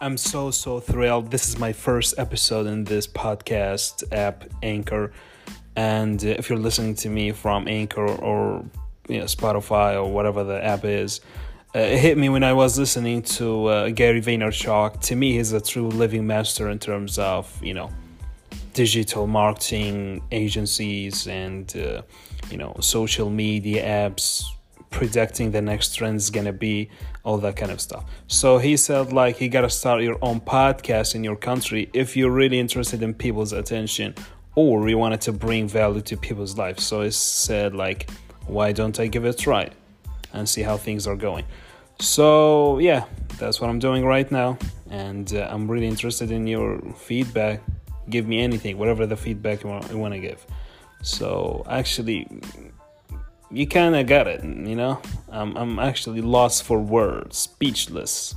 I'm so so thrilled. This is my first episode in this podcast app, Anchor. And uh, if you're listening to me from Anchor or you know, Spotify or whatever the app is, uh, it hit me when I was listening to uh, Gary Vaynerchuk. To me, he's a true living master in terms of you know digital marketing agencies and uh, you know social media apps predicting the next trend is gonna be all that kind of stuff. So he said like you gotta start your own podcast in your country if you're really interested in people's attention or you wanted to bring value to people's lives. So he said like why don't i give it a try and see how things are going? So yeah that's what i'm doing right now and uh, i'm really interested in your feedback. Give me anything whatever the feedback you want, you want to give. So actually you kind of got it, you know? I'm, I'm actually lost for words, speechless.